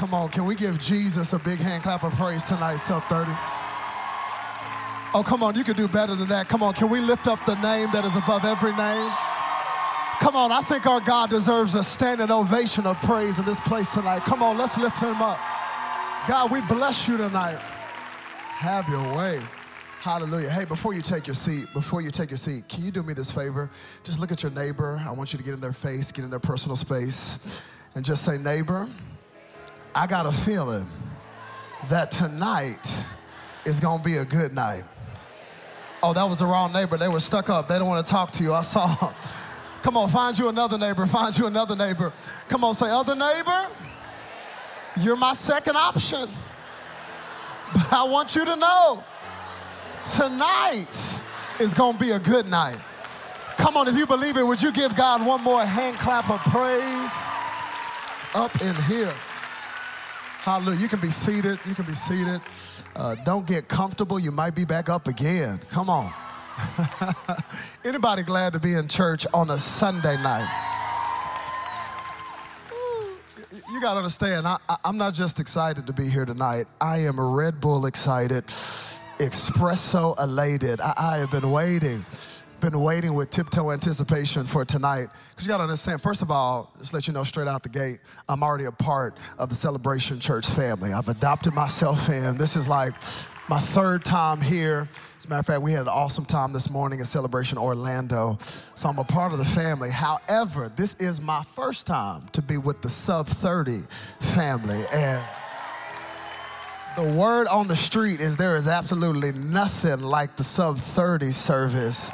Come on, can we give Jesus a big hand clap of praise tonight, sub 30? Oh, come on, you can do better than that. Come on, can we lift up the name that is above every name? Come on, I think our God deserves a standing ovation of praise in this place tonight. Come on, let's lift him up. God, we bless you tonight. Have your way. Hallelujah. Hey, before you take your seat, before you take your seat, can you do me this favor? Just look at your neighbor. I want you to get in their face, get in their personal space, and just say, Neighbor, I got a feeling that tonight is gonna be a good night. Oh, that was the wrong neighbor. They were stuck up. They don't wanna talk to you. I saw. Come on, find you another neighbor. Find you another neighbor. Come on, say, Other neighbor, you're my second option. But I want you to know tonight is going to be a good night. Come on, if you believe it, would you give God one more hand clap of praise up in here? Hallelujah. You can be seated. You can be seated. Uh, don't get comfortable. You might be back up again. Come on. Anybody glad to be in church on a Sunday night? You got to understand, I, am not just excited to be here tonight. I am Red Bull excited espresso elated. I, I have been waiting, been waiting with tiptoe anticipation for tonight. Because you got to understand, first of all, just let you know straight out the gate, I'm already a part of the Celebration Church family. I've adopted myself in. This is like my third time here. As a matter of fact, we had an awesome time this morning at Celebration Orlando. So I'm a part of the family. However, this is my first time to be with the sub 30 family. And the word on the street is there is absolutely nothing like the sub 30 service.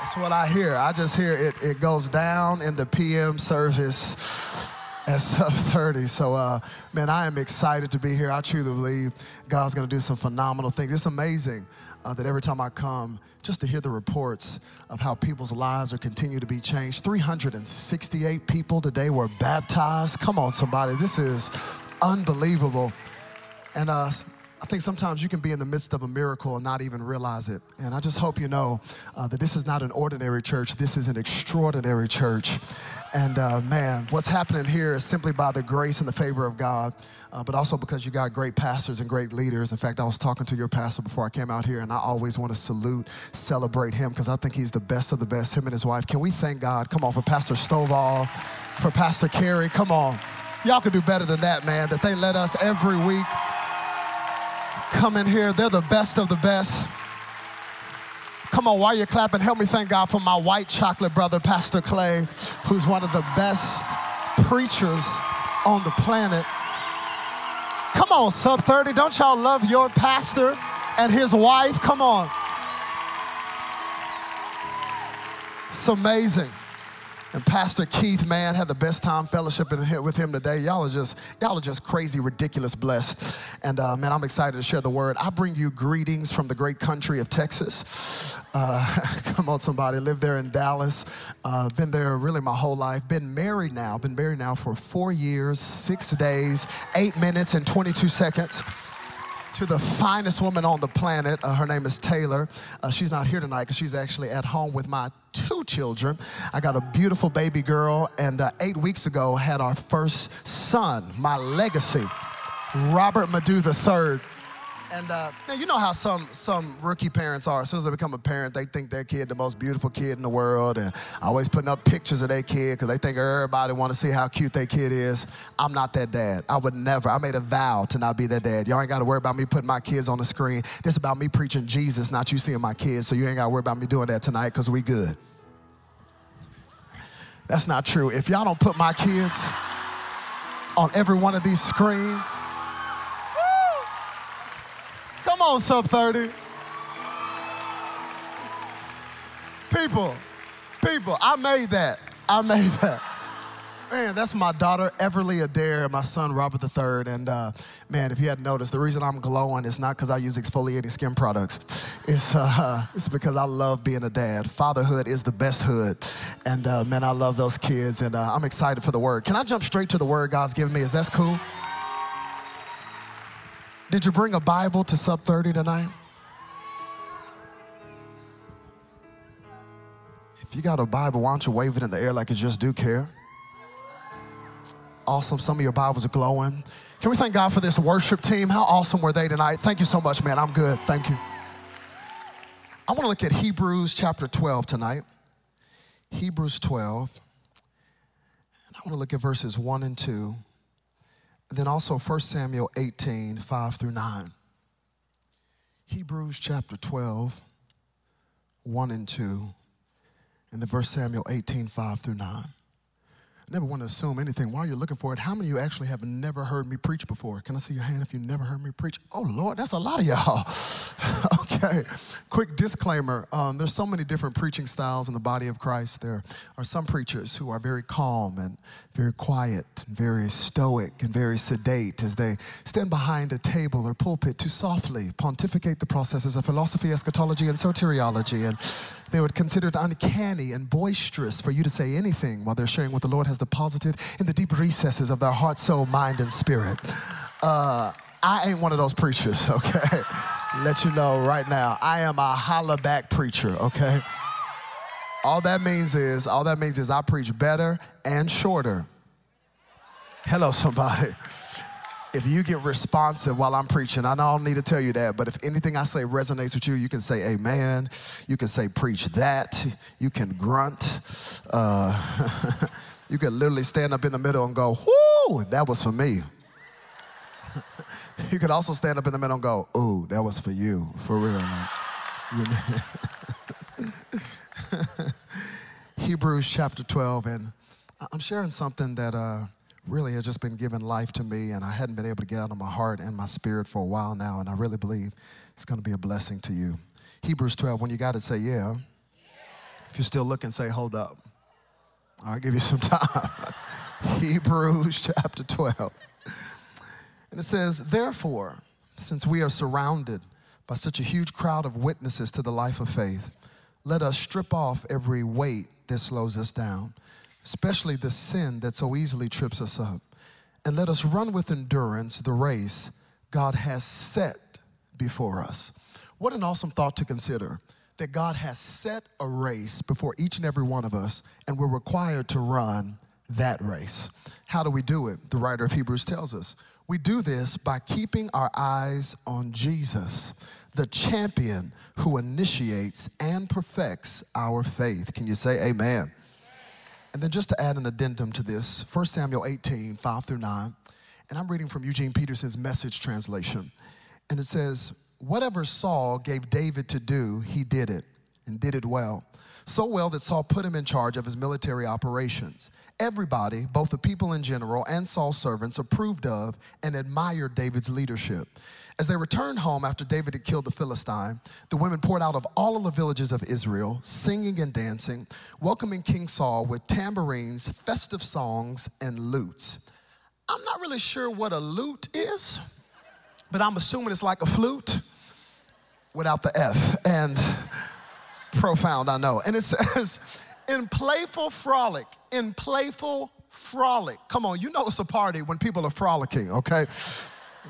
That's what I hear. I just hear it, it goes down in the PM service at sub 30. So, uh, man, I am excited to be here. I truly believe God's going to do some phenomenal things. It's amazing uh, that every time I come, just to hear the reports of how people's lives are continue to be changed. 368 people today were baptized. Come on, somebody. This is unbelievable. And uh, I think sometimes you can be in the midst of a miracle and not even realize it. And I just hope you know uh, that this is not an ordinary church, this is an extraordinary church. And uh, man, what's happening here is simply by the grace and the favor of God, uh, but also because you got great pastors and great leaders. In fact, I was talking to your pastor before I came out here, and I always want to salute, celebrate him because I think he's the best of the best, him and his wife. Can we thank God? Come on, for Pastor Stovall, for Pastor Kerri. Come on. Y'all could do better than that, man, that they let us every week come in here. They're the best of the best. Come on, while you're clapping, help me thank God for my white chocolate brother, Pastor Clay, who's one of the best preachers on the planet. Come on, sub 30, don't y'all love your pastor and his wife? Come on. It's amazing. And Pastor Keith, man, had the best time fellowshipping with him today. Y'all are just, y'all are just crazy, ridiculous blessed. And uh, man, I'm excited to share the word. I bring you greetings from the great country of Texas. Uh, come on, somebody. Live there in Dallas. Uh, been there really my whole life. Been married now. Been married now for four years, six days, eight minutes, and 22 seconds to the finest woman on the planet. Uh, her name is Taylor. Uh, she's not here tonight because she's actually at home with my two children. I got a beautiful baby girl, and uh, eight weeks ago had our first son, my legacy, Robert Madu III. And uh, you know how some some rookie parents are. As soon as they become a parent, they think their kid the most beautiful kid in the world, and always putting up pictures of their kid because they think everybody want to see how cute their kid is. I'm not that dad. I would never. I made a vow to not be that dad. Y'all ain't got to worry about me putting my kids on the screen. This about me preaching Jesus, not you seeing my kids. So you ain't got to worry about me doing that tonight because we good. That's not true. If y'all don't put my kids on every one of these screens. Come on, sub 30. People, people, I made that. I made that. Man, that's my daughter, Everly Adair, and my son, Robert III. And uh, man, if you hadn't noticed, the reason I'm glowing is not because I use exfoliating skin products. It's, uh, it's because I love being a dad. Fatherhood is the best hood. And uh, man, I love those kids. And uh, I'm excited for the word. Can I jump straight to the word God's given me? Is that cool? Did you bring a Bible to sub 30 tonight? If you got a Bible, why don't you wave it in the air like you just do care? Awesome. Some of your Bibles are glowing. Can we thank God for this worship team? How awesome were they tonight? Thank you so much, man. I'm good. Thank you. I want to look at Hebrews chapter 12 tonight. Hebrews 12. And I want to look at verses 1 and 2. And then also 1 Samuel 18, 5 through 9. Hebrews chapter 12, 1 and 2. And then first Samuel 18, 5 through 9 never want to assume anything. While you're looking for it, how many of you actually have never heard me preach before? Can I see your hand if you never heard me preach? Oh, Lord, that's a lot of y'all. okay, quick disclaimer um, there's so many different preaching styles in the body of Christ. There are some preachers who are very calm and very quiet, and very stoic, and very sedate as they stand behind a table or pulpit to softly pontificate the processes of philosophy, eschatology, and soteriology. And they would consider it uncanny and boisterous for you to say anything while they're sharing what the Lord has deposited in the deep recesses of their heart, soul, mind, and spirit. Uh, I ain't one of those preachers, okay? Let you know right now, I am a holla back preacher, okay? All that means is, all that means is I preach better and shorter. Hello, somebody if you get responsive while I'm preaching, I don't need to tell you that, but if anything I say resonates with you, you can say amen. You can say preach that. You can grunt. Uh, you could literally stand up in the middle and go, whoo, that was for me. you could also stand up in the middle and go, ooh, that was for you, for real. Hebrews chapter 12, and I'm sharing something that. Uh, really has just been giving life to me, and I hadn't been able to get out of my heart and my spirit for a while now, and I really believe it's going to be a blessing to you. Hebrews 12, when you got it, say yeah. yeah. If you're still looking, say hold up. I'll give you some time. Hebrews chapter 12. And it says, Therefore, since we are surrounded by such a huge crowd of witnesses to the life of faith, let us strip off every weight that slows us down especially the sin that so easily trips us up. And let us run with endurance the race God has set before us. What an awesome thought to consider that God has set a race before each and every one of us, and we're required to run that race. How do we do it? The writer of Hebrews tells us. We do this by keeping our eyes on Jesus, the champion who initiates and perfects our faith. Can you say amen? And then just to add an addendum to this, 1 Samuel 18, 5 through 9, and I'm reading from Eugene Peterson's message translation. And it says, Whatever Saul gave David to do, he did it, and did it well. So well that Saul put him in charge of his military operations. Everybody, both the people in general and Saul's servants, approved of and admired David's leadership. As they returned home after David had killed the Philistine, the women poured out of all of the villages of Israel, singing and dancing, welcoming King Saul with tambourines, festive songs, and lutes. I'm not really sure what a lute is, but I'm assuming it's like a flute without the F. And profound, I know. And it says, in playful frolic, in playful frolic. Come on, you know it's a party when people are frolicking, okay?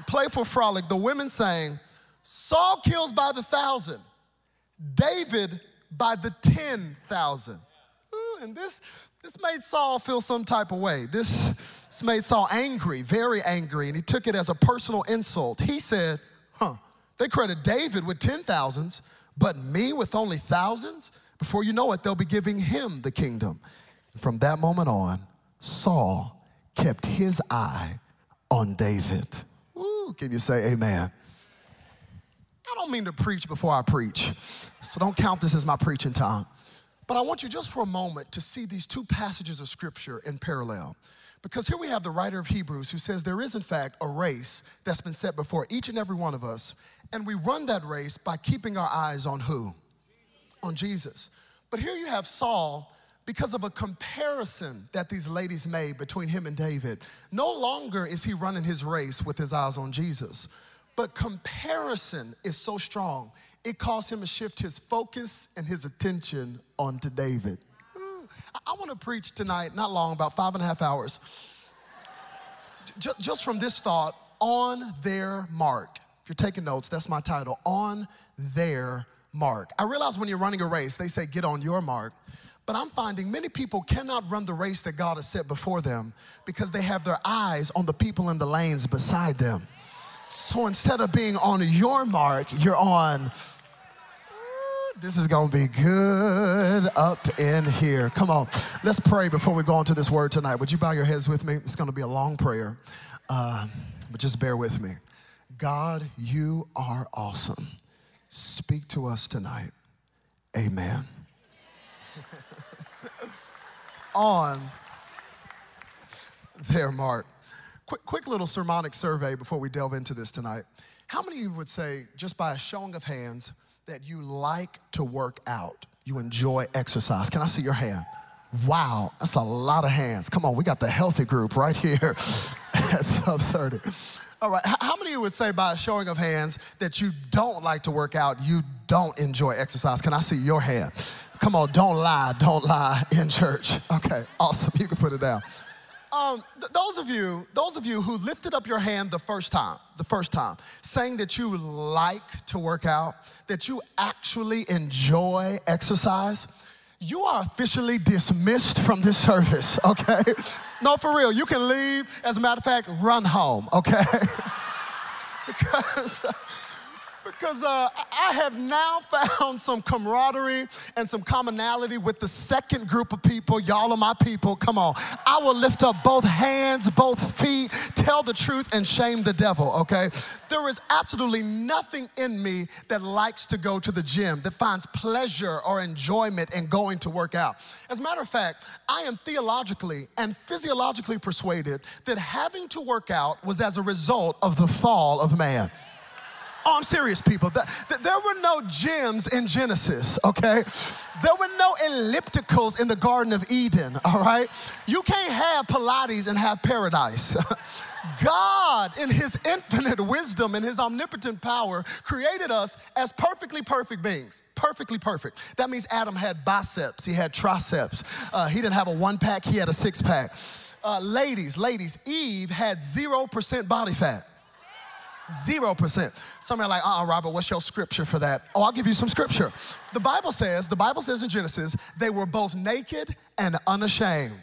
playful frolic, the women saying, Saul kills by the thousand, David by the 10,000. And this, this made Saul feel some type of way. This, this made Saul angry, very angry, and he took it as a personal insult. He said, Huh, they credit David with 10,000s, but me with only thousands? Before you know it, they'll be giving him the kingdom. And from that moment on, Saul kept his eye on David. Can you say amen? I don't mean to preach before I preach, so don't count this as my preaching time. But I want you just for a moment to see these two passages of scripture in parallel. Because here we have the writer of Hebrews who says there is, in fact, a race that's been set before each and every one of us. And we run that race by keeping our eyes on who? On Jesus. But here you have Saul because of a comparison that these ladies made between him and David. No longer is he running his race with his eyes on Jesus, but comparison is so strong, it caused him to shift his focus and his attention onto David. Hmm, I want to preach tonight, not long, about five and a half hours. Just from this thought, on their mark. You're taking notes, that's my title, on their mark. I realize when you're running a race, they say get on your mark. But I'm finding many people cannot run the race that God has set before them because they have their eyes on the people in the lanes beside them. So instead of being on your mark, you're on this is going to be good up in here. Come on, let's pray before we go on to this word tonight. Would you bow your heads with me? It's going to be a long prayer, uh, but just bear with me. God, you are awesome. Speak to us tonight. Amen. on their mark. Quick, quick little sermonic survey before we delve into this tonight. How many of you would say, just by a showing of hands, that you like to work out. You enjoy exercise. Can I see your hand? Wow, that's a lot of hands. Come on, we got the healthy group right here at sub 30. All right, how many of you would say by showing of hands that you don't like to work out, you don't enjoy exercise? Can I see your hand? Come on, don't lie, don't lie in church. Okay, awesome, you can put it down. Um, th- those of you, those of you who lifted up your hand the first time, the first time, saying that you like to work out, that you actually enjoy exercise, you are officially dismissed from this service, okay? no, for real, you can leave. As a matter of fact, run home, okay? because because uh, I have now found some camaraderie and some commonality with the second group of people. Y'all are my people. Come on. I will lift up both hands, both feet, tell the truth, and shame the devil, okay? There is absolutely nothing in me that likes to go to the gym, that finds pleasure or enjoyment in going to work out. As a matter of fact, I am theologically and physiologically persuaded that having to work out was as a result of the fall of man. Oh, I'm serious, people. There were no gyms in Genesis, okay? There were no ellipticals in the Garden of Eden, all right? You can't have Pilates and have paradise. God, in His infinite wisdom and His omnipotent power, created us as perfectly perfect beings. Perfectly perfect. That means Adam had biceps, he had triceps. Uh, he didn't have a one pack, he had a six pack. Uh, ladies, ladies, Eve had 0% body fat. Zero percent. Some are like, uh uh Robert, what's your scripture for that? Oh, I'll give you some scripture. The Bible says, the Bible says in Genesis, they were both naked and unashamed.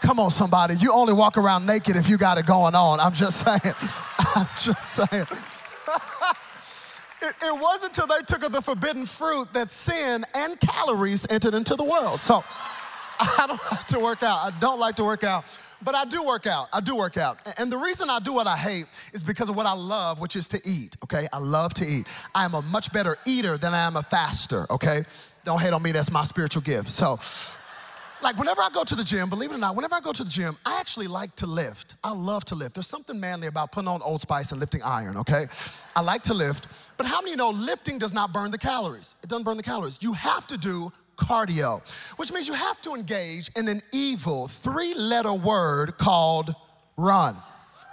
Come on, somebody. You only walk around naked if you got it going on. I'm just saying. I'm just saying. it, it wasn't until they took of the forbidden fruit that sin and calories entered into the world. So I don't like to work out. I don't like to work out. But I do work out. I do work out. And the reason I do what I hate is because of what I love, which is to eat, okay? I love to eat. I am a much better eater than I am a faster, okay? Don't hate on me, that's my spiritual gift. So, like whenever I go to the gym, believe it or not, whenever I go to the gym, I actually like to lift. I love to lift. There's something manly about putting on Old Spice and lifting iron, okay? I like to lift, but how many know lifting does not burn the calories? It doesn't burn the calories. You have to do cardio, which means you have to engage in an evil three letter word called run.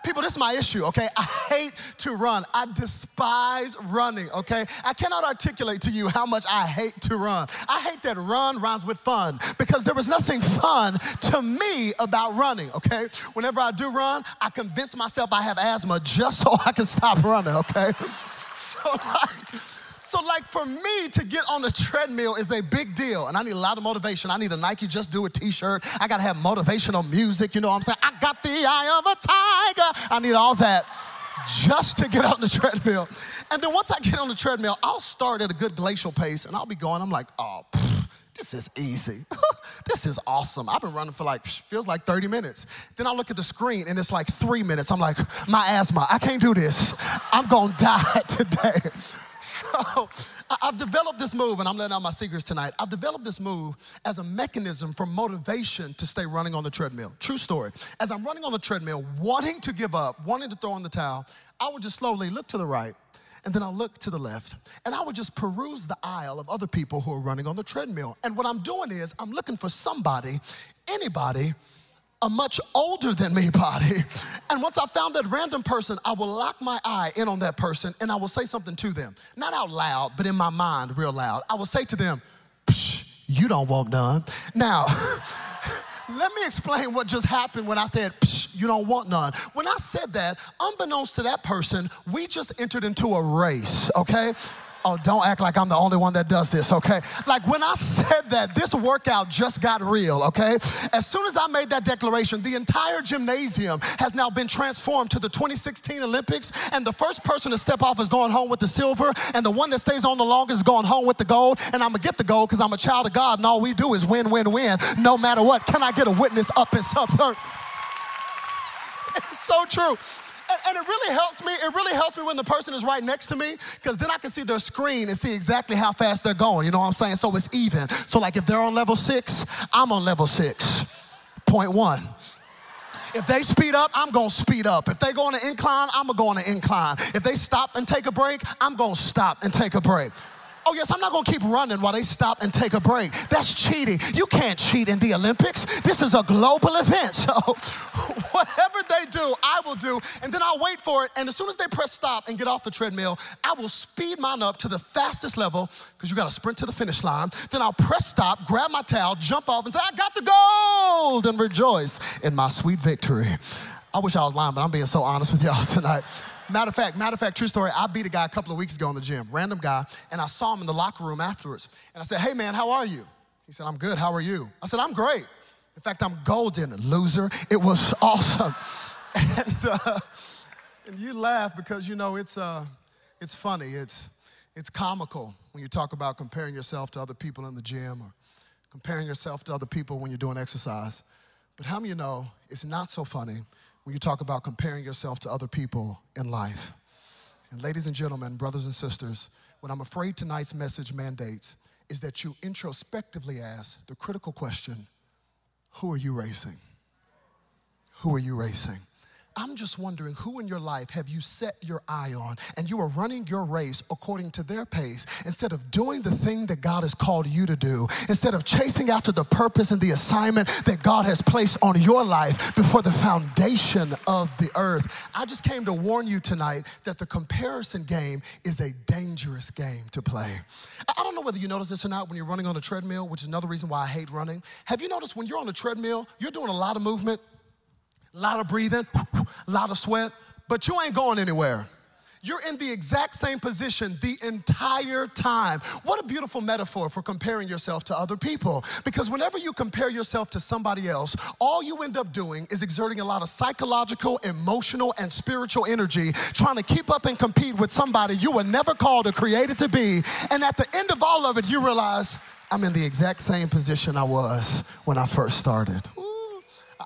People, this is my issue, okay? I hate to run. I despise running, okay? I cannot articulate to you how much I hate to run. I hate that run rhymes with fun because there was nothing fun to me about running, okay? Whenever I do run, I convince myself I have asthma just so I can stop running, okay? So, like, so, like, for me to get on the treadmill is a big deal, and I need a lot of motivation. I need a Nike Just Do It t shirt. I gotta have motivational music, you know what I'm saying? I got the eye of a tiger. I need all that just to get on the treadmill. And then once I get on the treadmill, I'll start at a good glacial pace, and I'll be going, I'm like, oh, pff, this is easy. this is awesome. I've been running for like, feels like 30 minutes. Then I look at the screen and it's like three minutes. I'm like, my asthma, I can't do this. I'm gonna die today. So I've developed this move, and I'm letting out my secrets tonight. I've developed this move as a mechanism for motivation to stay running on the treadmill. True story. As I'm running on the treadmill, wanting to give up, wanting to throw in the towel, I would just slowly look to the right, and then I'll look to the left, and I would just peruse the aisle of other people who are running on the treadmill. And what I'm doing is I'm looking for somebody, anybody, a much older than me body. And once I found that random person, I will lock my eye in on that person and I will say something to them. Not out loud, but in my mind, real loud. I will say to them, You don't want none. Now, let me explain what just happened when I said, You don't want none. When I said that, unbeknownst to that person, we just entered into a race, okay? Oh, don't act like I'm the only one that does this, okay? Like when I said that, this workout just got real, okay? As soon as I made that declaration, the entire gymnasium has now been transformed to the 2016 Olympics, and the first person to step off is going home with the silver, and the one that stays on the longest is going home with the gold, and I'm gonna get the gold because I'm a child of God, and all we do is win, win, win, no matter what. Can I get a witness up in something? It's so true. And, and, it really helps me. It really helps me when the person is right next to me because then I can see their screen and see exactly how fast they're going. You know what I'm saying? So it's even. So like if they're on level six, I'm on level six. Point one. If they speed up, I'm gonna speed up. If they go on an incline, I'm gonna go on an incline. If they stop and take a break, I'm gonna stop and take a break. Oh, yes, I'm not gonna keep running while they stop and take a break. That's cheating. You can't cheat in the Olympics. This is a global event. So, whatever they do, I will do. And then I'll wait for it. And as soon as they press stop and get off the treadmill, I will speed mine up to the fastest level because you gotta sprint to the finish line. Then I'll press stop, grab my towel, jump off, and say, I got the gold, and rejoice in my sweet victory. I wish I was lying, but I'm being so honest with y'all tonight. Matter of fact, matter of fact, true story. I beat a guy a couple of weeks ago in the gym, random guy, and I saw him in the locker room afterwards. And I said, Hey man, how are you? He said, I'm good. How are you? I said, I'm great. In fact, I'm golden, loser. It was awesome. And, uh, and you laugh because you know it's, uh, it's funny. It's, it's comical when you talk about comparing yourself to other people in the gym or comparing yourself to other people when you're doing exercise. But how many you know it's not so funny when you talk about comparing yourself to other people in life. And ladies and gentlemen, brothers and sisters, what I'm afraid tonight's message mandates is that you introspectively ask the critical question who are you racing? Who are you racing? I'm just wondering who in your life have you set your eye on and you are running your race according to their pace instead of doing the thing that God has called you to do, instead of chasing after the purpose and the assignment that God has placed on your life before the foundation of the earth. I just came to warn you tonight that the comparison game is a dangerous game to play. I don't know whether you notice this or not when you're running on a treadmill, which is another reason why I hate running. Have you noticed when you're on a treadmill, you're doing a lot of movement? A lot of breathing, a lot of sweat, but you ain't going anywhere. You're in the exact same position the entire time. What a beautiful metaphor for comparing yourself to other people. Because whenever you compare yourself to somebody else, all you end up doing is exerting a lot of psychological, emotional, and spiritual energy trying to keep up and compete with somebody you were never called or created to be. And at the end of all of it, you realize I'm in the exact same position I was when I first started.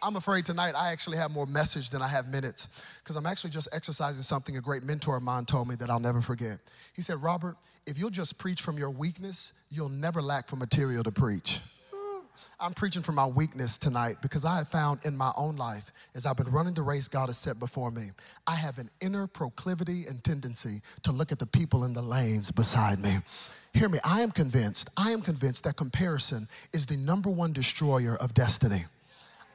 I'm afraid tonight I actually have more message than I have minutes because I'm actually just exercising something a great mentor of mine told me that I'll never forget. He said, Robert, if you'll just preach from your weakness, you'll never lack for material to preach. I'm preaching from my weakness tonight because I have found in my own life, as I've been running the race God has set before me, I have an inner proclivity and tendency to look at the people in the lanes beside me. Hear me, I am convinced, I am convinced that comparison is the number one destroyer of destiny.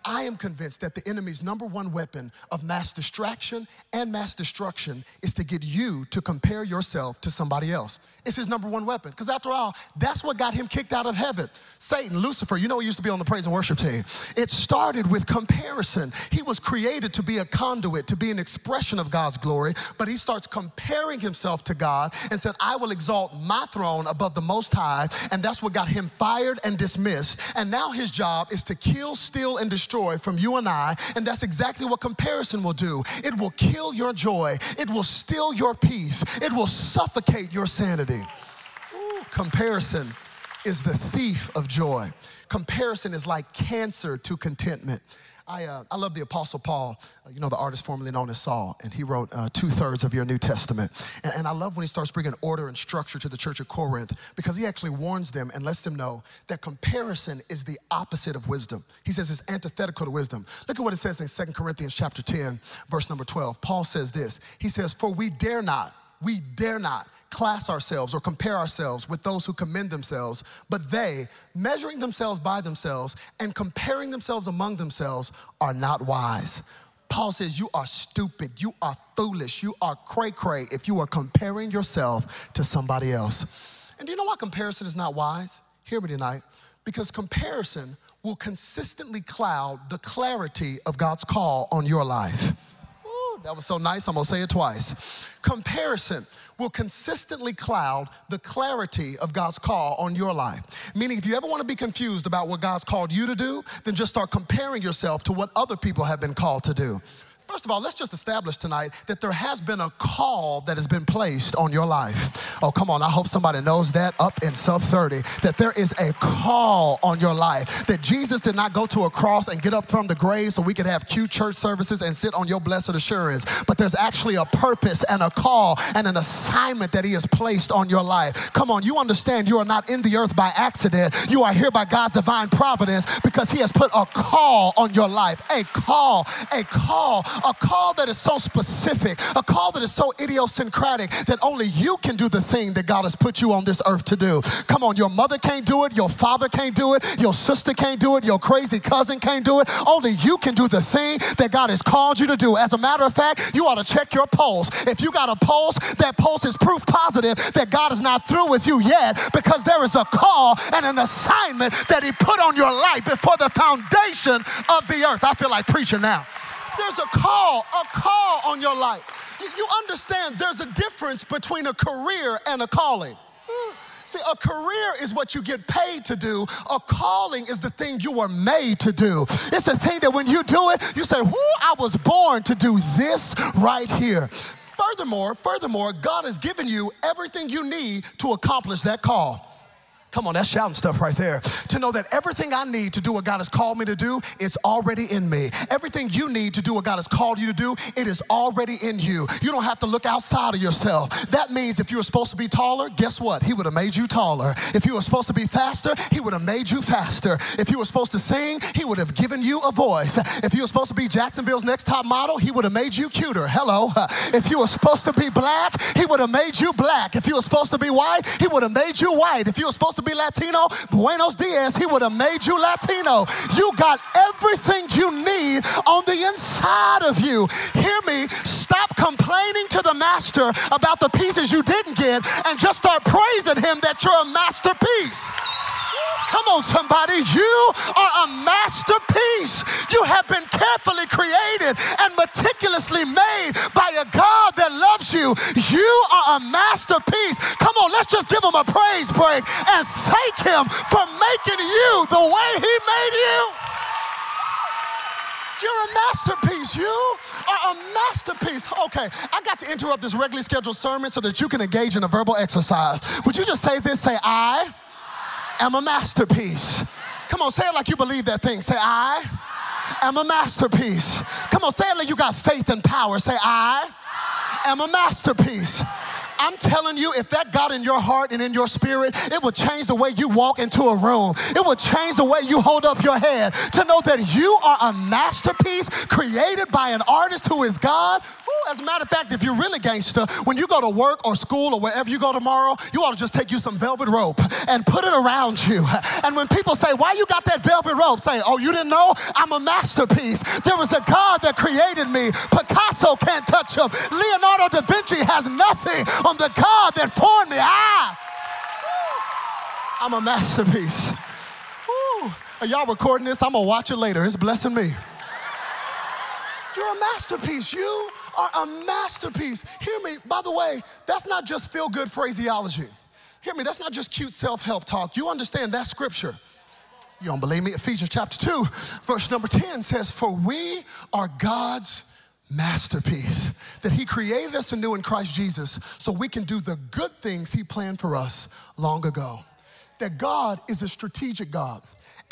I am convinced that the enemy's number one weapon of mass distraction and mass destruction is to get you to compare yourself to somebody else. It's his number one weapon. Because after all, that's what got him kicked out of heaven. Satan, Lucifer, you know he used to be on the praise and worship team. It started with comparison. He was created to be a conduit, to be an expression of God's glory, but he starts comparing himself to God and said, I will exalt my throne above the Most High. And that's what got him fired and dismissed. And now his job is to kill, steal, and destroy destroy from you and I. And that's exactly what comparison will do it will kill your joy, it will steal your peace, it will suffocate your sanity. Ooh, comparison is the thief of joy. Comparison is like cancer to contentment. I, uh, I love the Apostle Paul, uh, you know, the artist formerly known as Saul, and he wrote uh, two thirds of your New Testament. And, and I love when he starts bringing order and structure to the church of Corinth because he actually warns them and lets them know that comparison is the opposite of wisdom. He says it's antithetical to wisdom. Look at what it says in 2 Corinthians chapter 10, verse number 12. Paul says this He says, For we dare not we dare not class ourselves or compare ourselves with those who commend themselves, but they, measuring themselves by themselves and comparing themselves among themselves, are not wise. Paul says, You are stupid, you are foolish, you are cray cray if you are comparing yourself to somebody else. And do you know why comparison is not wise? Hear me tonight. Because comparison will consistently cloud the clarity of God's call on your life that was so nice. I'm gonna say it twice. Comparison will consistently cloud the clarity of God's call on your life. Meaning, if you ever want to be confused about what God's called you to do, then just start comparing yourself to what other people have been called to do. First of all, let's just establish tonight that there has been a call that has been placed on your life. Oh, come on, I hope somebody knows that up in sub 30, that there is a call on your life. That Jesus did not go to a cross and get up from the grave so we could have cute church services and sit on your blessed assurance. But there's actually a purpose and a call and an assignment that He has placed on your life. Come on, you understand you are not in the earth by accident. You are here by God's divine providence because He has put a call on your life. A call, a call a call that is so specific, a call that is so idiosyncratic that only you can do the thing that God has put you on this earth to do. Come on, your mother can't do it, your father can't do it, your sister can't do it, your crazy cousin can't do it. Only you can do the thing that God has called you to do. As a matter of fact, you ought to check your pulse. If you got a pulse, that pulse is proof positive that God is not through with you yet because there is a call and an assignment that He put on your life before the foundation of the earth. I feel like preaching now there's a call, a call on your life. You understand there's a difference between a career and a calling. Hmm. See, a career is what you get paid to do. A calling is the thing you were made to do. It's the thing that when you do it, you say, Whoo, I was born to do this right here. Furthermore, furthermore, God has given you everything you need to accomplish that call. Come on, that's shouting stuff right there. To know that everything I need to do what God has called me to do, it's already in me. Everything you need to do what God has called you to do, it is already in you. You don't have to look outside of yourself. That means if you were supposed to be taller, guess what? He would have made you taller. If you were supposed to be faster, He would have made you faster. If you were supposed to sing, He would have given you a voice. If you were supposed to be Jacksonville's next top model, He would have made you cuter. Hello. If you were supposed to be black, He would have made you black. If you were supposed to be white, He would have made you white. If you were supposed to be Latino, Buenos Dias, he would have made you Latino. You got everything you need on the inside of you. Hear me, stop complaining to the master about the pieces you didn't get and just start praising him that you're a masterpiece. Come on, somebody. You are a masterpiece. You have been carefully created and meticulously made by a God that loves you. You are a masterpiece. Come on, let's just give him a praise break and thank him for making you the way he made you. You're a masterpiece. You are a masterpiece. Okay, I got to interrupt this regularly scheduled sermon so that you can engage in a verbal exercise. Would you just say this? Say, I am a masterpiece. Come on, say it like you believe that thing. Say, I am a masterpiece. Come on, say it like you got faith and power. Say, I am a masterpiece. I'm telling you, if that got in your heart and in your spirit, it will change the way you walk into a room. It will change the way you hold up your head to know that you are a masterpiece created by an artist who is God. Ooh, as a matter of fact, if you're really gangster, when you go to work or school or wherever you go tomorrow, you ought to just take you some velvet rope and put it around you. And when people say, Why you got that velvet rope? Say, Oh, you didn't know? I'm a masterpiece. There was a God that created me. Picasso can't touch him. Leonardo da Vinci has nothing on the God that formed me. I, I'm a masterpiece. Are y'all recording this? I'm gonna watch it later. It's blessing me. You're a masterpiece. You are a masterpiece. Hear me, by the way, that's not just feel good phraseology. Hear me, that's not just cute self help talk. You understand that scripture. You don't believe me? Ephesians chapter 2, verse number 10 says, For we are God's masterpiece, that He created us anew in Christ Jesus so we can do the good things He planned for us long ago. That God is a strategic God.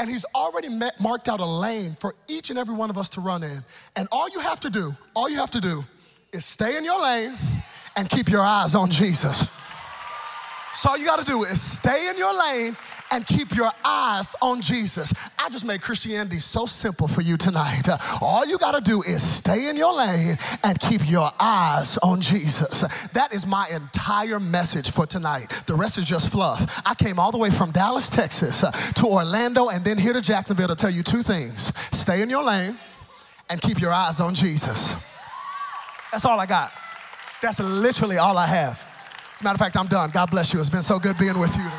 And he's already met, marked out a lane for each and every one of us to run in. And all you have to do, all you have to do is stay in your lane and keep your eyes on Jesus. So all you got to do is stay in your lane and keep your eyes on Jesus. I just made Christianity so simple for you tonight. All you got to do is stay in your lane and keep your eyes on Jesus. That is my entire message for tonight. The rest is just fluff. I came all the way from Dallas, Texas to Orlando and then here to Jacksonville to tell you two things stay in your lane and keep your eyes on Jesus. That's all I got. That's literally all I have. As a matter of fact, I'm done. God bless you. It's been so good being with you.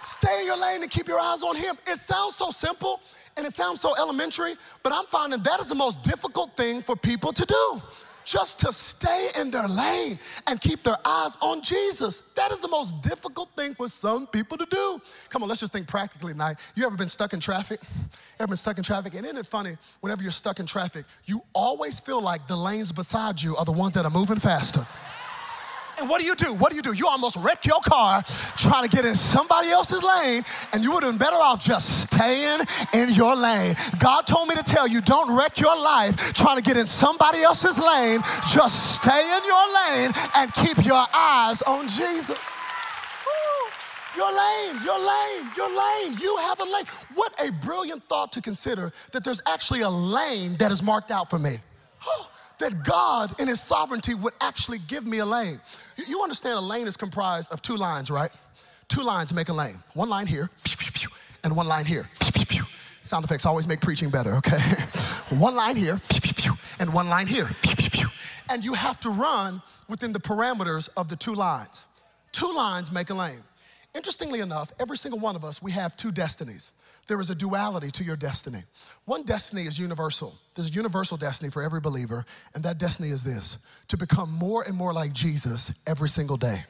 Stay in your lane and keep your eyes on Him. It sounds so simple and it sounds so elementary, but I'm finding that is the most difficult thing for people to do. just to stay in their lane and keep their eyes on Jesus. That is the most difficult thing for some people to do. Come on, let's just think practically tonight. You ever been stuck in traffic? Ever been stuck in traffic? And isn't it funny, whenever you're stuck in traffic, you always feel like the lanes beside you are the ones that are moving faster. And what do you do? What do you do? You almost wreck your car trying to get in somebody else's lane, and you would have been better off just staying in your lane. God told me to tell you don't wreck your life trying to get in somebody else's lane. Just stay in your lane and keep your eyes on Jesus. Your lane, your lane, your lane. You have a lane. What a brilliant thought to consider that there's actually a lane that is marked out for me. that God, in His sovereignty, would actually give me a lane. You understand a lane is comprised of two lines, right? Two lines make a lane. One line here, and one line here. Sound effects always make preaching better, okay? one line here, and one line here. And you have to run within the parameters of the two lines. Two lines make a lane. Interestingly enough, every single one of us, we have two destinies there is a duality to your destiny. One destiny is universal. There's a universal destiny for every believer, and that destiny is this to become more and more like Jesus every single day.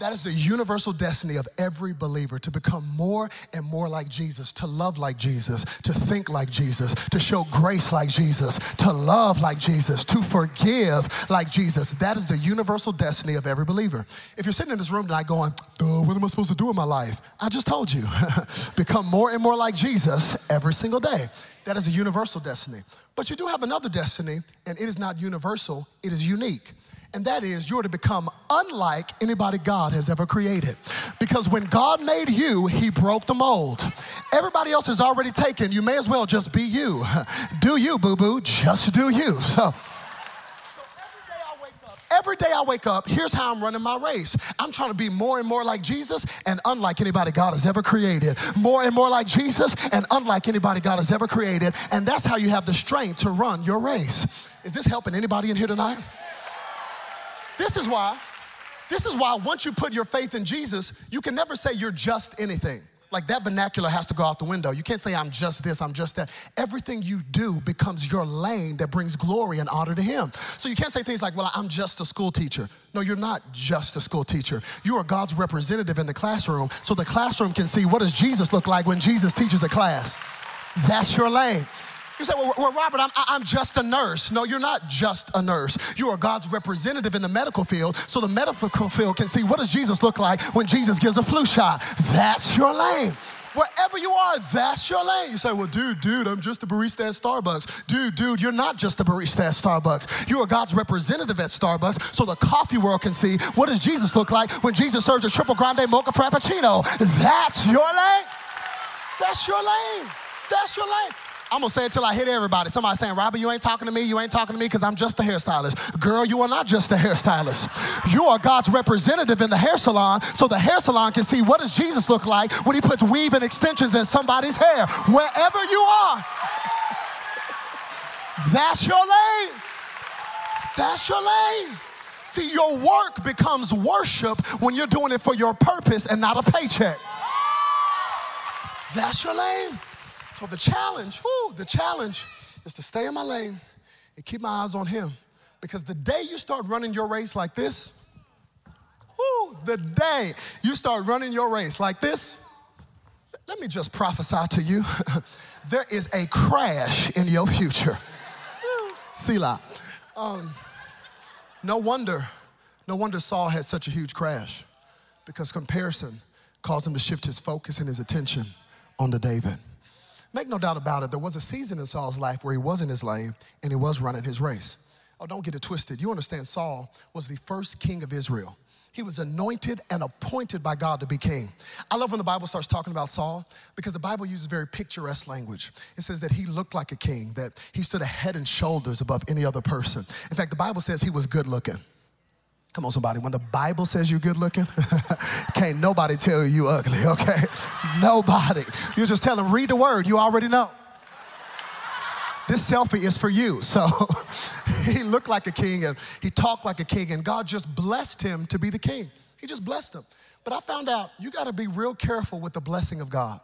That is the universal destiny of every believer to become more and more like Jesus, to love like Jesus, to think like Jesus, to show grace like Jesus, to love like Jesus, to forgive like Jesus. That is the universal destiny of every believer. If you're sitting in this room tonight going, what am I supposed to do in my life? I just told you. become more and more like Jesus every single day. That is a universal destiny. But you do have another destiny, and it is not universal, it is unique and that is you're to become unlike anybody God has ever created. Because when God made you, He broke the mold. Everybody else is already taken. You may as well just be you. Do you, boo boo, just do you. So, Every day I wake up, here's how I'm running my race. I'm trying to be more and more like Jesus and unlike anybody God has ever created. More and more like Jesus and unlike anybody God has ever created. And that's how you have the strength to run your race. Is this helping anybody in here tonight? This is why, this is why once you put your faith in Jesus, you can never say you're just anything. Like that vernacular has to go out the window. You can't say, I'm just this, I'm just that. Everything you do becomes your lane that brings glory and honor to Him. So you can't say things like, well, I'm just a school teacher. No, you're not just a school teacher. You are God's representative in the classroom, so the classroom can see what does Jesus look like when Jesus teaches a class. That's your lane. You say, well, well Robert, I'm, I'm just a nurse. No, you're not just a nurse. You are God's representative in the medical field, so the medical field can see what does Jesus look like when Jesus gives a flu shot. That's your lane. Wherever you are, that's your lane. You say, well, dude, dude, I'm just a barista at Starbucks. Dude, dude, you're not just a barista at Starbucks. You are God's representative at Starbucks, so the coffee world can see what does Jesus look like when Jesus serves a triple grande mocha frappuccino. That's your lane. That's your lane. That's your lane. I'm gonna say it till I hit everybody. Somebody saying, Robert, you ain't talking to me, you ain't talking to me because I'm just a hairstylist. Girl, you are not just a hairstylist. You are God's representative in the hair salon, so the hair salon can see what does Jesus look like when he puts weave and extensions in somebody's hair. Wherever you are, that's your lane. That's your lane. See, your work becomes worship when you're doing it for your purpose and not a paycheck. That's your lane. So the challenge, whoo, the challenge is to stay in my lane and keep my eyes on him. Because the day you start running your race like this, whoo, the day you start running your race like this, let me just prophesy to you. there is a crash in your future. Selah. Um, no wonder, no wonder Saul had such a huge crash because comparison caused him to shift his focus and his attention onto David. Make no doubt about it, there was a season in Saul's life where he was in his lane and he was running his race. Oh, don't get it twisted. You understand, Saul was the first king of Israel. He was anointed and appointed by God to be king. I love when the Bible starts talking about Saul because the Bible uses very picturesque language. It says that he looked like a king, that he stood a head and shoulders above any other person. In fact, the Bible says he was good looking. Come on, somebody. When the Bible says you're good looking, can't nobody tell you you ugly, okay? nobody. You just tell them, read the word, you already know. This selfie is for you. So he looked like a king and he talked like a king, and God just blessed him to be the king. He just blessed him. But I found out you got to be real careful with the blessing of God.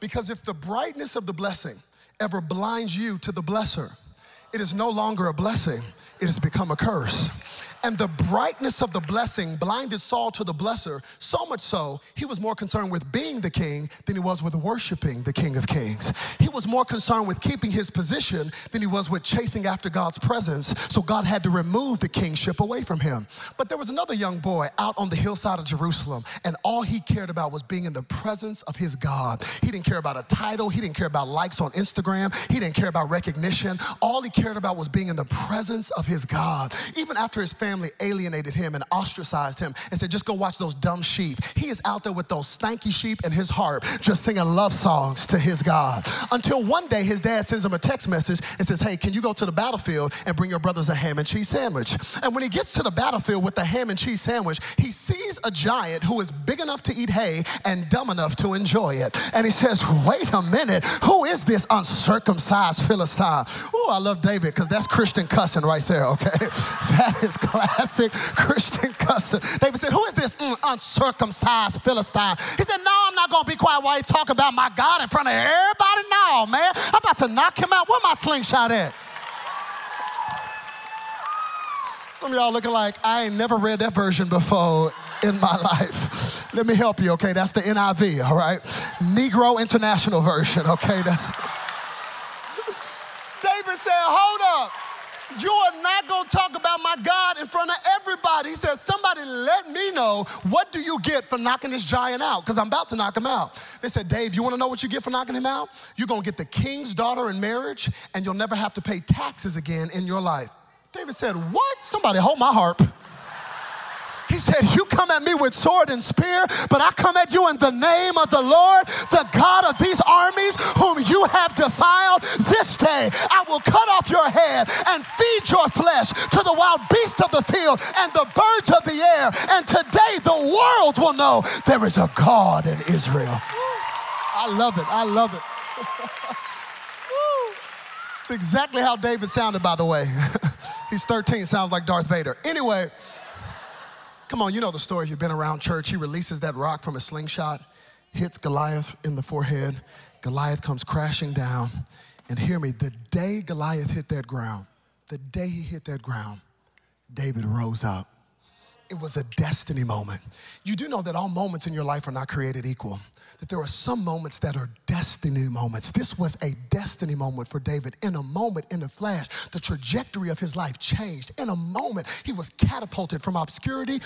Because if the brightness of the blessing ever blinds you to the blesser, it is no longer a blessing, it has become a curse. And the brightness of the blessing blinded Saul to the blesser, so much so, he was more concerned with being the king than he was with worshiping the King of Kings. He was more concerned with keeping his position than he was with chasing after God's presence. So God had to remove the kingship away from him. But there was another young boy out on the hillside of Jerusalem, and all he cared about was being in the presence of his God. He didn't care about a title, he didn't care about likes on Instagram, he didn't care about recognition. All he cared about was being in the presence of his God. Even after his family family alienated him and ostracized him and said, just go watch those dumb sheep. He is out there with those stanky sheep and his harp, just singing love songs to his God. Until one day his dad sends him a text message and says, hey, can you go to the battlefield and bring your brothers a ham and cheese sandwich? And when he gets to the battlefield with the ham and cheese sandwich, he sees a giant who is big enough to eat hay and dumb enough to enjoy it. And he says, wait a minute, who is this uncircumcised Philistine? Oh, I love David because that's Christian cussing right there, okay? That is classic Christian cussing. David said, Who is this mm, uncircumcised Philistine? He said, No, I'm not going to be quiet while you talk about my God in front of everybody. No, man. I'm about to knock him out. Where my slingshot at? Some of y'all looking like I ain't never read that version before in my life. Let me help you, okay? That's the NIV, all right? Negro International Version, okay? That's. David said, Hold up. You are not going to talk about my God in front of everybody. He says, Somebody let me know what do you get for knocking this giant out? Because I'm about to knock him out. They said, Dave, you want to know what you get for knocking him out? You're going to get the king's daughter in marriage, and you'll never have to pay taxes again in your life. David said, What? Somebody hold my harp. He said, You come at me with sword and spear, but I come at you in the name of the Lord, the God of these armies, whom you have defiled. This day I will cut off your head and feed your flesh to the wild beasts of the field and the birds of the air. And today the world will know there is a God in Israel. I love it. I love it. it's exactly how David sounded, by the way. He's 13, sounds like Darth Vader. Anyway, Come on, you know the story. You've been around church. He releases that rock from a slingshot, hits Goliath in the forehead. Goliath comes crashing down. And hear me, the day Goliath hit that ground, the day he hit that ground, David rose up. It was a destiny moment. You do know that all moments in your life are not created equal that there are some moments that are destiny moments. This was a destiny moment for David. In a moment, in a flash, the trajectory of his life changed. In a moment, he was catapulted from obscurity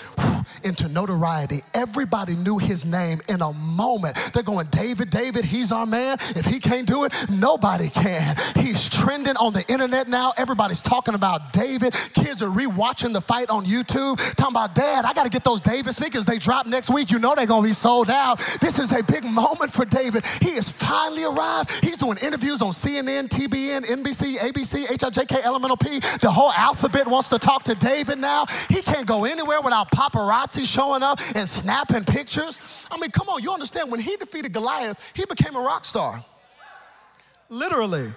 into notoriety. Everybody knew his name in a moment. They're going, David, David, he's our man. If he can't do it, nobody can. He's trending on the internet now. Everybody's talking about David. Kids are rewatching the fight on YouTube, talking about, Dad, I got to get those David sneakers. They drop next week. You know they're going to be sold out. This is a big moment for David. He has finally arrived. He's doing interviews on CNN, TBN, NBC, ABC, HIJK, Elemental P. The whole alphabet wants to talk to David now. He can't go anywhere without paparazzi showing up and snapping pictures. I mean, come on, you understand when he defeated Goliath, he became a rock star. Literally.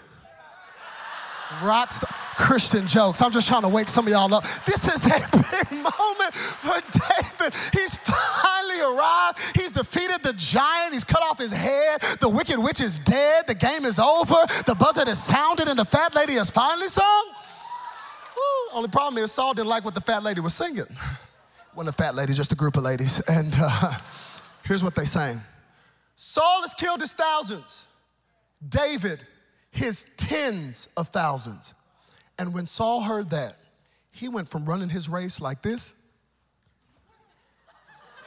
Rock star. Christian jokes. I'm just trying to wake some of y'all up. This is a big moment for David. He's finally arrived. He's defeated the giant. Head. The wicked witch is dead. The game is over. The buzzer has sounded, and the fat lady has finally sung. Woo. Only problem is Saul didn't like what the fat lady was singing. Wasn't a fat lady, just a group of ladies. And uh, here's what they sang Saul has killed his thousands. David his tens of thousands. And when Saul heard that, he went from running his race like this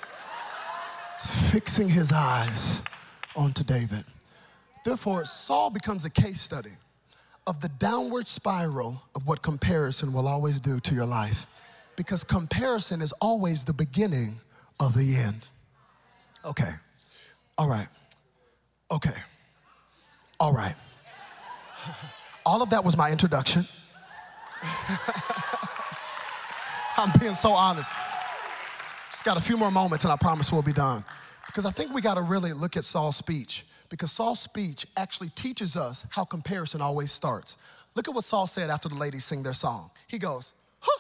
to fixing his eyes onto David. Therefore, Saul becomes a case study of the downward spiral of what comparison will always do to your life. Because comparison is always the beginning of the end. Okay. All right. Okay. All right. All of that was my introduction. I'm being so honest. Just got a few more moments and I promise we'll be done. Because I think we got to really look at Saul's speech. Because Saul's speech actually teaches us how comparison always starts. Look at what Saul said after the ladies sing their song. He goes, huh,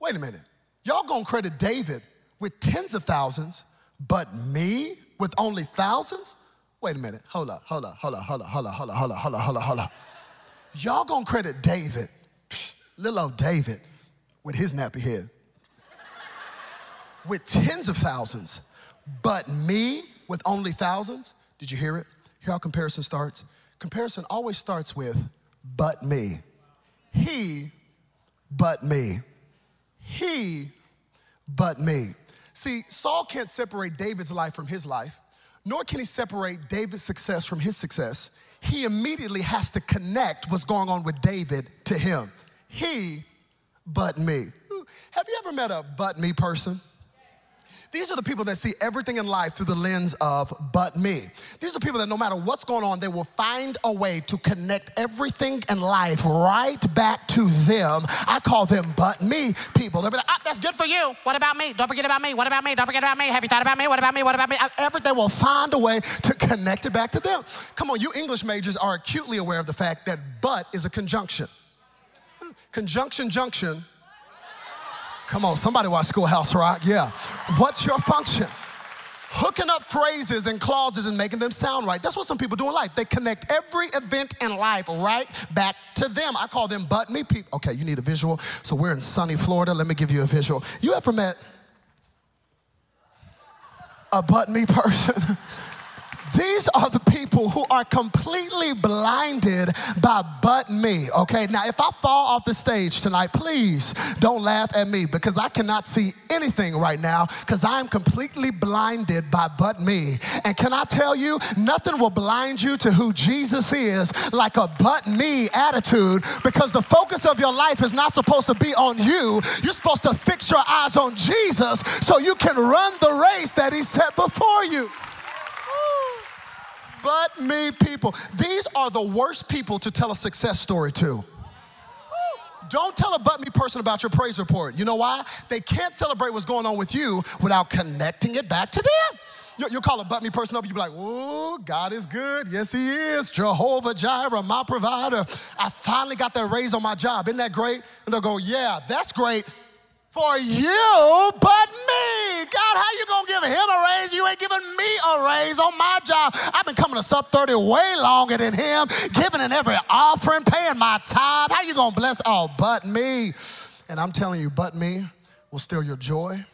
wait a minute. Y'all gonna credit David with tens of thousands, but me with only thousands? Wait a minute. Hold up, hold up, hold up, hold up, hold up, hold up, hold up, hold up, hold up, hold up. Y'all gonna credit David Little old David with his nappy head. With tens of thousands, but me with only thousands. Did you hear it? Hear how comparison starts? Comparison always starts with, but me. He, but me. He, but me. See, Saul can't separate David's life from his life, nor can he separate David's success from his success. He immediately has to connect what's going on with David to him. He, but me. Have you ever met a but me person? These are the people that see everything in life through the lens of but me. These are people that no matter what's going on, they will find a way to connect everything in life right back to them. I call them but me people. They'll be like, ah, that's good for you. What about me? Don't forget about me. What about me? Don't forget about me. Have you thought about me? What about me? What about me? Everything will find a way to connect it back to them. Come on, you English majors are acutely aware of the fact that but is a conjunction. Conjunction junction Come on, somebody watch Schoolhouse Rock. Yeah. What's your function? Hooking up phrases and clauses and making them sound right. That's what some people do in life. They connect every event in life right back to them. I call them but me people. Okay, you need a visual. So we're in sunny Florida. Let me give you a visual. You ever met a but me person? These are the people who are completely blinded by but me, okay? Now, if I fall off the stage tonight, please don't laugh at me because I cannot see anything right now because I'm completely blinded by but me. And can I tell you, nothing will blind you to who Jesus is like a but me attitude because the focus of your life is not supposed to be on you. You're supposed to fix your eyes on Jesus so you can run the race that He set before you but me people. These are the worst people to tell a success story to. Don't tell a but me person about your praise report. You know why? They can't celebrate what's going on with you without connecting it back to them. You'll call a but me person up you'll be like, oh, God is good. Yes, He is. Jehovah Jireh, my provider. I finally got that raise on my job. Isn't that great? And they'll go, yeah, that's great for you but me. God, how you gonna give him a raise? You ain't giving me a raise on my job. I've been coming to Sub 30 way longer than him, giving in every offering, paying my tithe. How you gonna bless? Oh, but me. And I'm telling you, but me will steal your joy.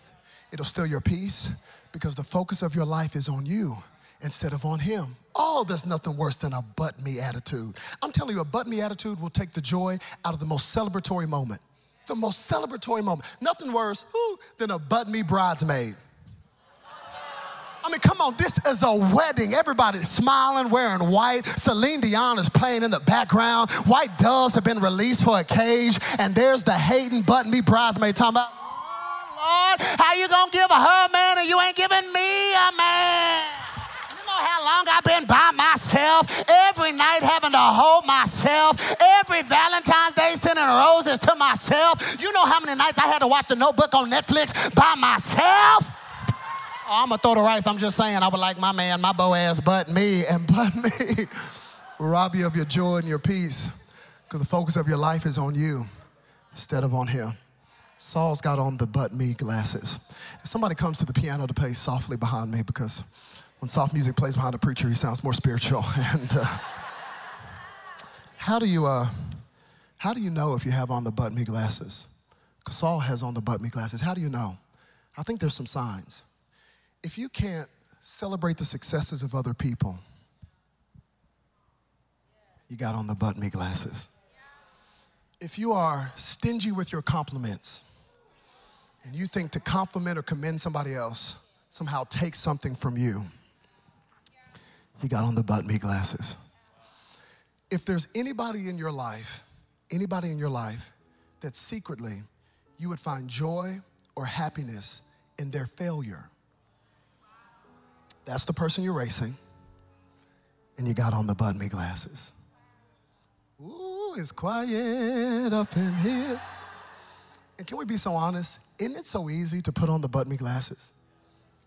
It'll steal your peace because the focus of your life is on you instead of on him. Oh, there's nothing worse than a but me attitude. I'm telling you, a but me attitude will take the joy out of the most celebratory moment the most celebratory moment. Nothing worse whoo, than a but me bridesmaid. I mean, come on, this is a wedding. Everybody's smiling, wearing white. Celine Dion is playing in the background. White doves have been released for a cage, and there's the hating but me bridesmaid talking about, oh, Lord, how you gonna give a her man and you ain't giving me a man? You know how long I've been by myself. You know how many nights I had to watch the notebook on Netflix by myself? Oh, I'm gonna throw the rice. I'm just saying, I would like my man, my Boaz, but me, and but me rob you of your joy and your peace because the focus of your life is on you instead of on him. Saul's got on the but me glasses. If somebody comes to the piano to play softly behind me because when soft music plays behind a preacher, he sounds more spiritual. And uh, how do you uh, how do you know if you have on the but me glasses? Because Saul has on the but me glasses. How do you know? I think there's some signs. If you can't celebrate the successes of other people, you got on the but me glasses. If you are stingy with your compliments and you think to compliment or commend somebody else somehow takes something from you, you got on the but me glasses. If there's anybody in your life, anybody in your life that secretly you would find joy or happiness in their failure, that's the person you're racing, and you got on the but me glasses. Ooh, it's quiet up in here. And can we be so honest? Isn't it so easy to put on the but me glasses?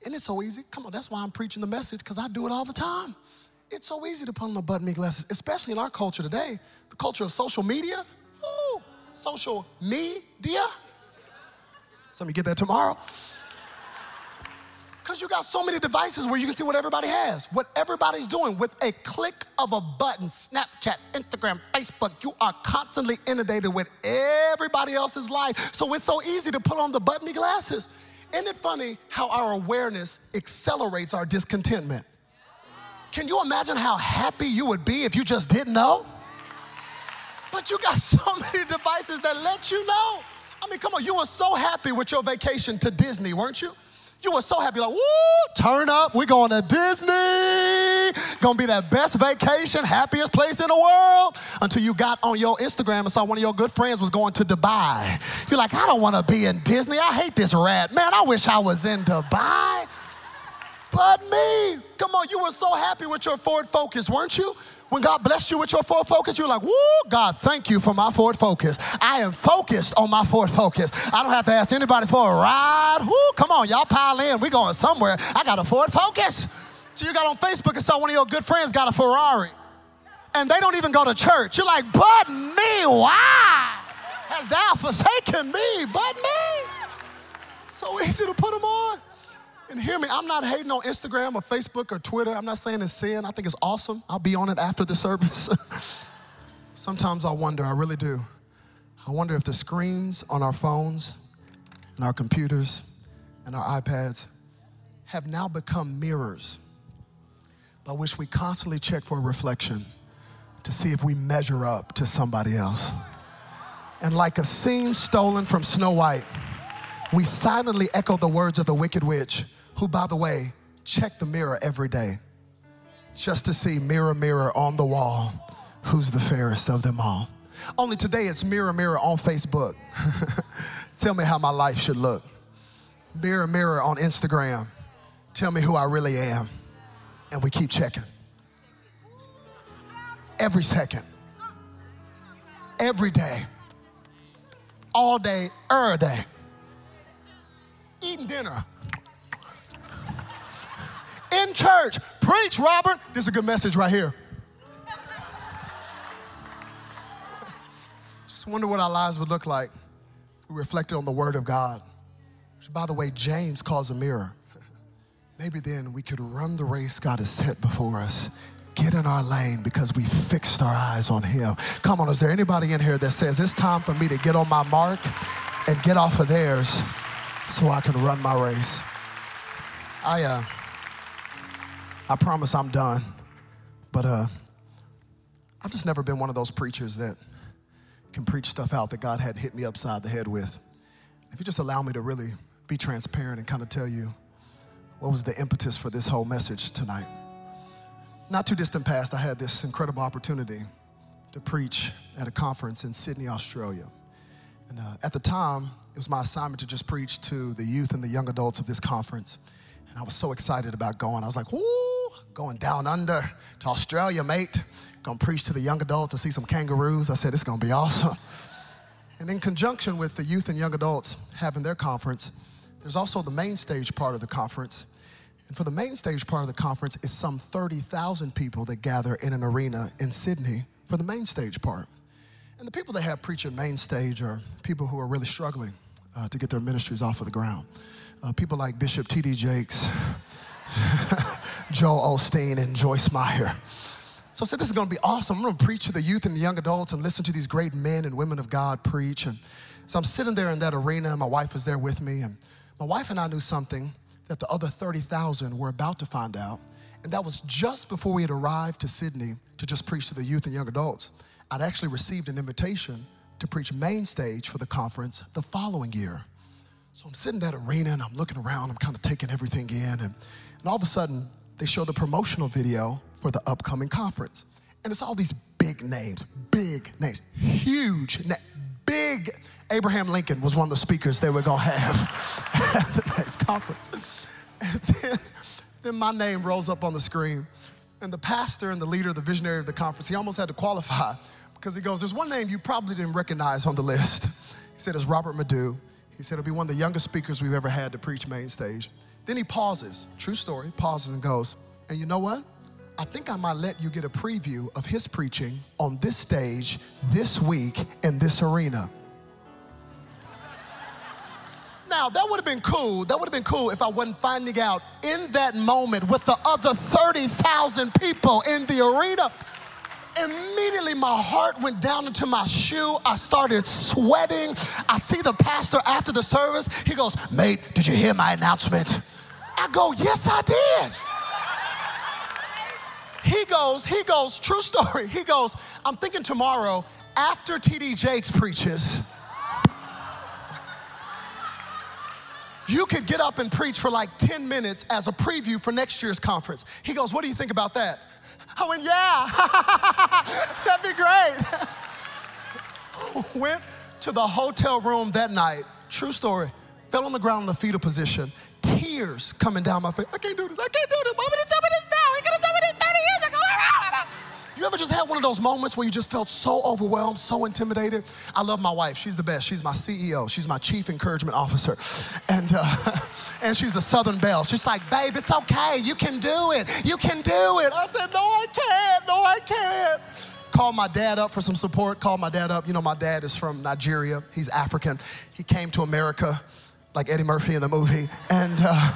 Isn't it so easy. Come on, that's why I'm preaching the message, because I do it all the time. It's so easy to put on the button me glasses, especially in our culture today, the culture of social media. Ooh, social media. Some of you get that tomorrow. Because you got so many devices where you can see what everybody has, what everybody's doing. With a click of a button, Snapchat, Instagram, Facebook, you are constantly inundated with everybody else's life. So it's so easy to put on the buttony glasses. Isn't it funny how our awareness accelerates our discontentment? Can you imagine how happy you would be if you just didn't know? But you got so many devices that let you know. I mean, come on, you were so happy with your vacation to Disney, weren't you? You were so happy, like, woo, turn up, we're going to Disney. Gonna be that best vacation, happiest place in the world. Until you got on your Instagram and saw one of your good friends was going to Dubai. You're like, I don't wanna be in Disney. I hate this rat. Man, I wish I was in Dubai. But me, come on, you were so happy with your Ford Focus, weren't you? When God blessed you with your Ford Focus, you're like, woo, God, thank you for my Ford Focus. I am focused on my Ford Focus. I don't have to ask anybody for a ride. Woo, come on, y'all pile in. we going somewhere. I got a Ford Focus. So you got on Facebook and saw one of your good friends got a Ferrari. And they don't even go to church. You're like, but me, why? Has thou forsaken me, but me? So easy to put them on. And hear me, I'm not hating on Instagram or Facebook or Twitter. I'm not saying it's sin. I think it's awesome. I'll be on it after the service. Sometimes I wonder, I really do. I wonder if the screens on our phones and our computers and our iPads have now become mirrors by which we constantly check for reflection to see if we measure up to somebody else. And like a scene stolen from Snow White, we silently echo the words of the wicked witch who, by the way, check the mirror every day just to see mirror, mirror on the wall, who's the fairest of them all. Only today it's mirror, mirror on Facebook. Tell me how my life should look. Mirror, mirror on Instagram. Tell me who I really am. And we keep checking. Every second. Every day. All day, every day. Eating dinner in church. Preach, Robert. This is a good message right here. Just wonder what our lives would look like if we reflected on the Word of God, which, by the way, James calls a mirror. Maybe then we could run the race God has set before us. Get in our lane because we fixed our eyes on Him. Come on, is there anybody in here that says it's time for me to get on my mark and get off of theirs so I can run my race? I, uh, I promise I'm done. But uh, I've just never been one of those preachers that can preach stuff out that God had hit me upside the head with. If you just allow me to really be transparent and kind of tell you what was the impetus for this whole message tonight. Not too distant past, I had this incredible opportunity to preach at a conference in Sydney, Australia. And uh, at the time, it was my assignment to just preach to the youth and the young adults of this conference. And I was so excited about going. I was like, whoo! Going down under to Australia, mate. Gonna preach to the young adults and see some kangaroos. I said, it's gonna be awesome. And in conjunction with the youth and young adults having their conference, there's also the main stage part of the conference. And for the main stage part of the conference is some 30,000 people that gather in an arena in Sydney for the main stage part. And the people that have preaching main stage are people who are really struggling uh, to get their ministries off of the ground. Uh, people like Bishop T.D. Jakes, Joel Osteen and Joyce Meyer. So I said, this is gonna be awesome. I'm gonna preach to the youth and the young adults and listen to these great men and women of God preach. And so I'm sitting there in that arena, and my wife was there with me. And my wife and I knew something that the other 30,000 were about to find out. And that was just before we had arrived to Sydney to just preach to the youth and young adults. I'd actually received an invitation to preach main stage for the conference the following year. So I'm sitting in that arena and I'm looking around, I'm kind of taking everything in. And, and all of a sudden, they show the promotional video for the upcoming conference. And it's all these big names, big names, huge, big. Abraham Lincoln was one of the speakers they were gonna have at the next conference. And then, then my name rolls up on the screen. And the pastor and the leader, the visionary of the conference, he almost had to qualify because he goes, There's one name you probably didn't recognize on the list. He said, It's Robert Madu. He said, It'll be one of the youngest speakers we've ever had to preach main stage. Then he pauses, true story, pauses and goes, and you know what? I think I might let you get a preview of his preaching on this stage this week in this arena. Now, that would have been cool. That would have been cool if I wasn't finding out in that moment with the other 30,000 people in the arena. Immediately, my heart went down into my shoe. I started sweating. I see the pastor after the service. He goes, Mate, did you hear my announcement? I go, Yes, I did. He goes, he goes, true story. He goes, I'm thinking tomorrow after TD Jakes preaches, you could get up and preach for like 10 minutes as a preview for next year's conference. He goes, What do you think about that? I went, Yeah, that'd be great. went to the hotel room that night, true story, fell on the ground in the fetal position, tears coming down my face. I can't do this, I can't do this. Mama didn't tell me this now. He could have told me this 30 years ago. You ever just had one of those moments where you just felt so overwhelmed, so intimidated? I love my wife. She's the best. She's my CEO. She's my chief encouragement officer. And, uh, and she's a Southern Belle. She's like, babe, it's okay. You can do it. You can do it. I said, no, I can't. No, I can't. Called my dad up for some support. Called my dad up. You know, my dad is from Nigeria. He's African. He came to America like Eddie Murphy in the movie and uh,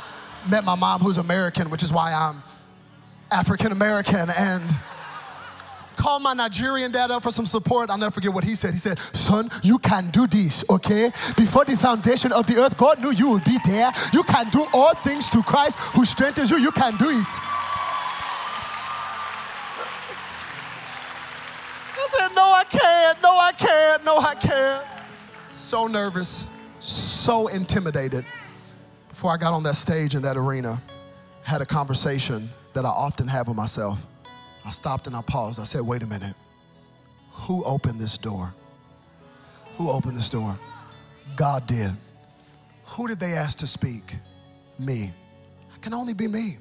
met my mom who's American, which is why I'm African American. And called my Nigerian dad up for some support. I'll never forget what he said. He said, Son, you can do this, okay? Before the foundation of the earth, God knew you would be there. You can do all things to Christ who strengthens you. You can do it. I said, No, I can't. No, I can't. No, I can't. So nervous, so intimidated. Before I got on that stage in that arena, had a conversation that I often have with myself. I stopped and I paused. I said, wait a minute. Who opened this door? Who opened this door? God did. Who did they ask to speak? Me. I can only be me.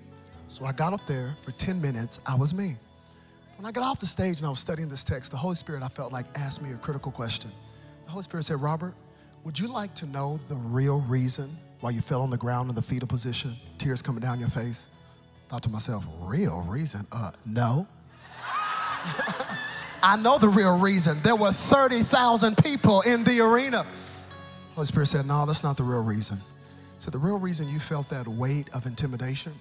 So I got up there for 10 minutes. I was me. When I got off the stage and I was studying this text, the Holy Spirit, I felt like, asked me a critical question. The Holy Spirit said, Robert, would you like to know the real reason why you fell on the ground in the fetal position, tears coming down your face? Thought to myself, real reason? Uh, no. I know the real reason. There were 30,000 people in the arena. Holy Spirit said, No, that's not the real reason. So, the real reason you felt that weight of intimidation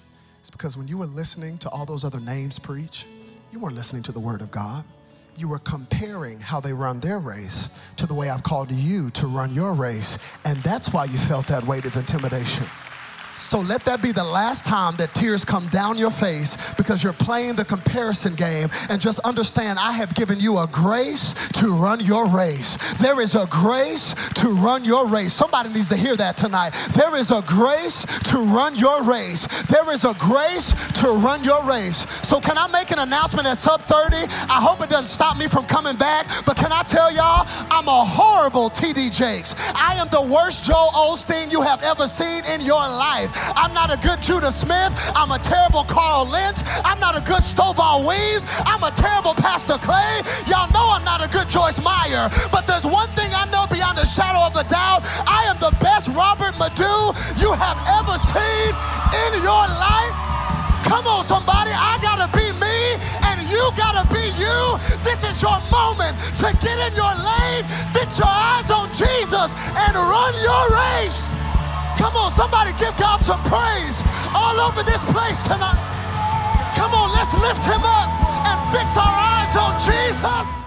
is because when you were listening to all those other names preach, you weren't listening to the Word of God. You were comparing how they run their race to the way I've called you to run your race. And that's why you felt that weight of intimidation. So let that be the last time that tears come down your face because you're playing the comparison game. And just understand, I have given you a grace to run your race. There is a grace to run your race. Somebody needs to hear that tonight. There is a grace to run your race. There is a grace to run your race. So, can I make an announcement at sub 30? I hope it doesn't stop me from coming back, but can I tell y'all, I'm a horrible TD Jakes. I am the worst Joel Osteen you have ever seen in your life life. I'm not a good Judah Smith. I'm a terrible Carl Lentz. I'm not a good Stovall Weems. I'm a terrible Pastor Clay. Y'all know I'm not a good Joyce Meyer. But there's one thing I know beyond a shadow of a doubt. I am the best Robert Madu you have ever seen in your life. Come on, somebody. I gotta be me, and you gotta be you. This is your moment to get in your lane, fix your eyes on Jesus, and run your race. Come on, somebody give God some praise all over this place tonight. Come on, let's lift him up and fix our eyes on Jesus.